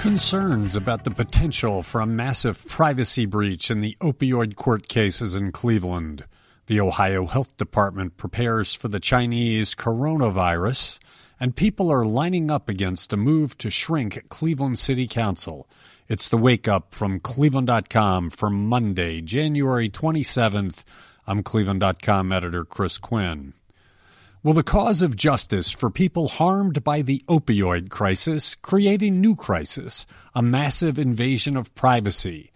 Concerns about the potential for a massive privacy breach in the opioid court cases in Cleveland. The Ohio Health Department prepares for the Chinese coronavirus, and people are lining up against a move to shrink Cleveland City Council. It's the wake up from Cleveland.com for Monday, January 27th. I'm Cleveland.com editor Chris Quinn. Will the cause of justice for people harmed by the opioid crisis create a new crisis, a massive invasion of privacy?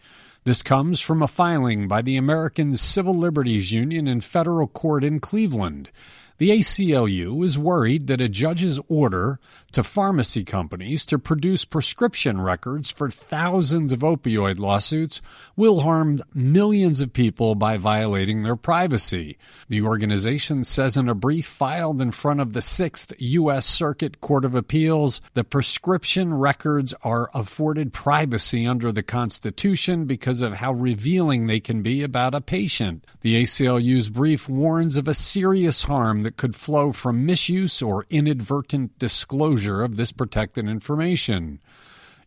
This comes from a filing by the American Civil Liberties Union in federal court in Cleveland. The ACLU is worried that a judge's order to pharmacy companies to produce prescription records for thousands of opioid lawsuits will harm millions of people by violating their privacy. The organization says in a brief filed in front of the 6th U.S. Circuit Court of Appeals that prescription records are afforded privacy under the Constitution because of how revealing they can be about a patient. The ACLU's brief warns of a serious harm that could flow from misuse or inadvertent disclosure of this protected information.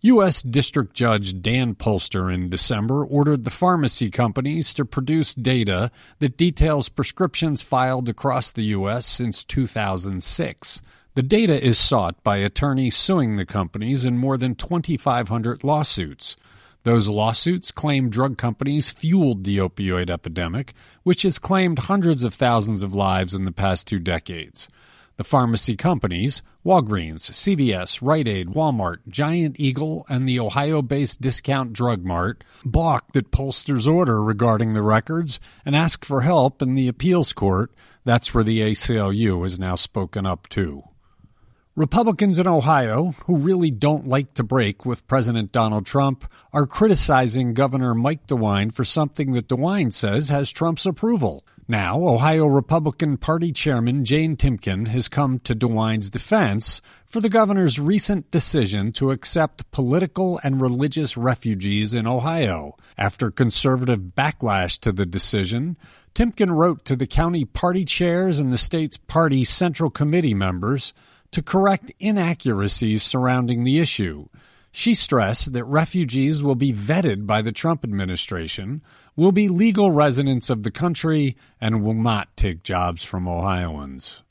U.S. District Judge Dan Polster in December ordered the pharmacy companies to produce data that details prescriptions filed across the U.S. since 2006. The data is sought by attorneys suing the companies in more than 2,500 lawsuits. Those lawsuits claim drug companies fueled the opioid epidemic, which has claimed hundreds of thousands of lives in the past two decades. The pharmacy companies, Walgreens, CVS, Rite Aid, Walmart, Giant Eagle, and the Ohio based Discount Drug Mart, balked at Polster's order regarding the records and asked for help in the appeals court. That's where the ACLU has now spoken up too. Republicans in Ohio, who really don't like to break with President Donald Trump, are criticizing Governor Mike DeWine for something that DeWine says has Trump's approval. Now, Ohio Republican Party Chairman Jane Timken has come to DeWine's defense for the governor's recent decision to accept political and religious refugees in Ohio. After conservative backlash to the decision, Timken wrote to the county party chairs and the state's party central committee members to correct inaccuracies surrounding the issue. She stressed that refugees will be vetted by the Trump administration, will be legal residents of the country, and will not take jobs from Ohioans.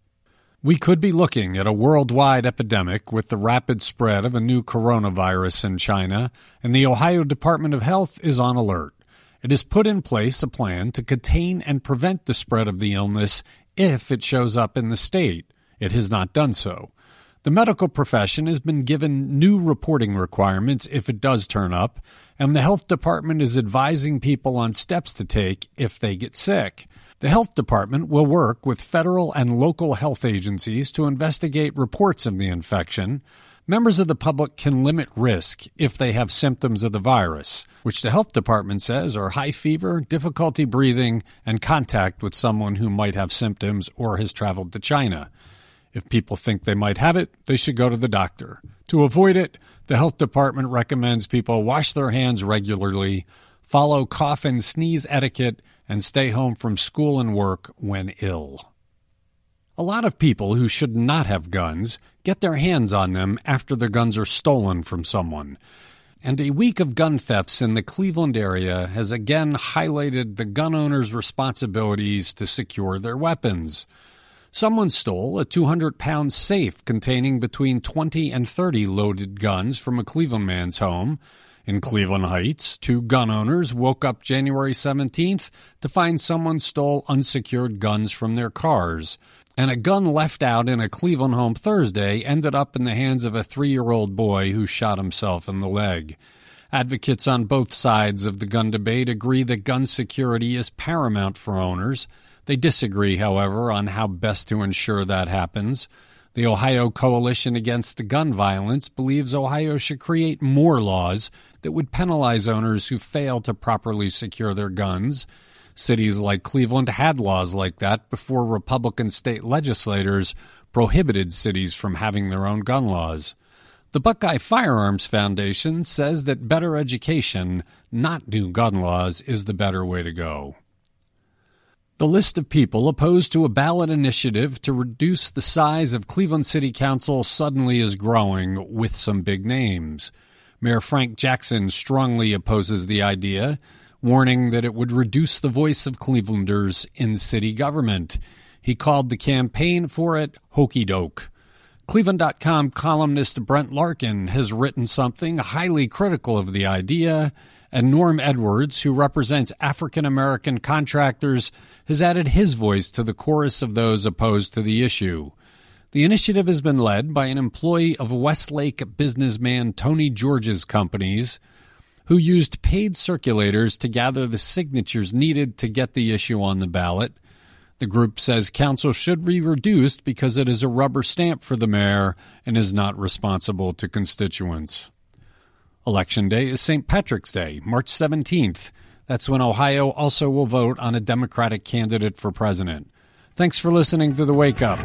We could be looking at a worldwide epidemic with the rapid spread of a new coronavirus in China, and the Ohio Department of Health is on alert. It has put in place a plan to contain and prevent the spread of the illness if it shows up in the state. It has not done so. The medical profession has been given new reporting requirements if it does turn up, and the health department is advising people on steps to take if they get sick. The health department will work with federal and local health agencies to investigate reports of the infection. Members of the public can limit risk if they have symptoms of the virus, which the health department says are high fever, difficulty breathing, and contact with someone who might have symptoms or has traveled to China. If people think they might have it, they should go to the doctor. To avoid it, the health department recommends people wash their hands regularly, follow cough and sneeze etiquette, and stay home from school and work when ill. A lot of people who should not have guns get their hands on them after their guns are stolen from someone. And a week of gun thefts in the Cleveland area has again highlighted the gun owner's responsibilities to secure their weapons. Someone stole a 200 pound safe containing between 20 and 30 loaded guns from a Cleveland man's home. In Cleveland Heights, two gun owners woke up January 17th to find someone stole unsecured guns from their cars. And a gun left out in a Cleveland home Thursday ended up in the hands of a three year old boy who shot himself in the leg. Advocates on both sides of the gun debate agree that gun security is paramount for owners they disagree, however, on how best to ensure that happens. The Ohio Coalition Against Gun Violence believes Ohio should create more laws that would penalize owners who fail to properly secure their guns. Cities like Cleveland had laws like that before Republican state legislators prohibited cities from having their own gun laws. The Buckeye Firearms Foundation says that better education, not new gun laws, is the better way to go. The list of people opposed to a ballot initiative to reduce the size of Cleveland City Council suddenly is growing with some big names. Mayor Frank Jackson strongly opposes the idea, warning that it would reduce the voice of Clevelanders in city government. He called the campaign for it hokey doke. Cleveland.com columnist Brent Larkin has written something highly critical of the idea, and Norm Edwards, who represents African American contractors, has added his voice to the chorus of those opposed to the issue. The initiative has been led by an employee of Westlake businessman Tony George's companies, who used paid circulators to gather the signatures needed to get the issue on the ballot. The group says council should be reduced because it is a rubber stamp for the mayor and is not responsible to constituents. Election day is St. Patrick's Day, March 17th. That's when Ohio also will vote on a Democratic candidate for president. Thanks for listening to The Wake Up.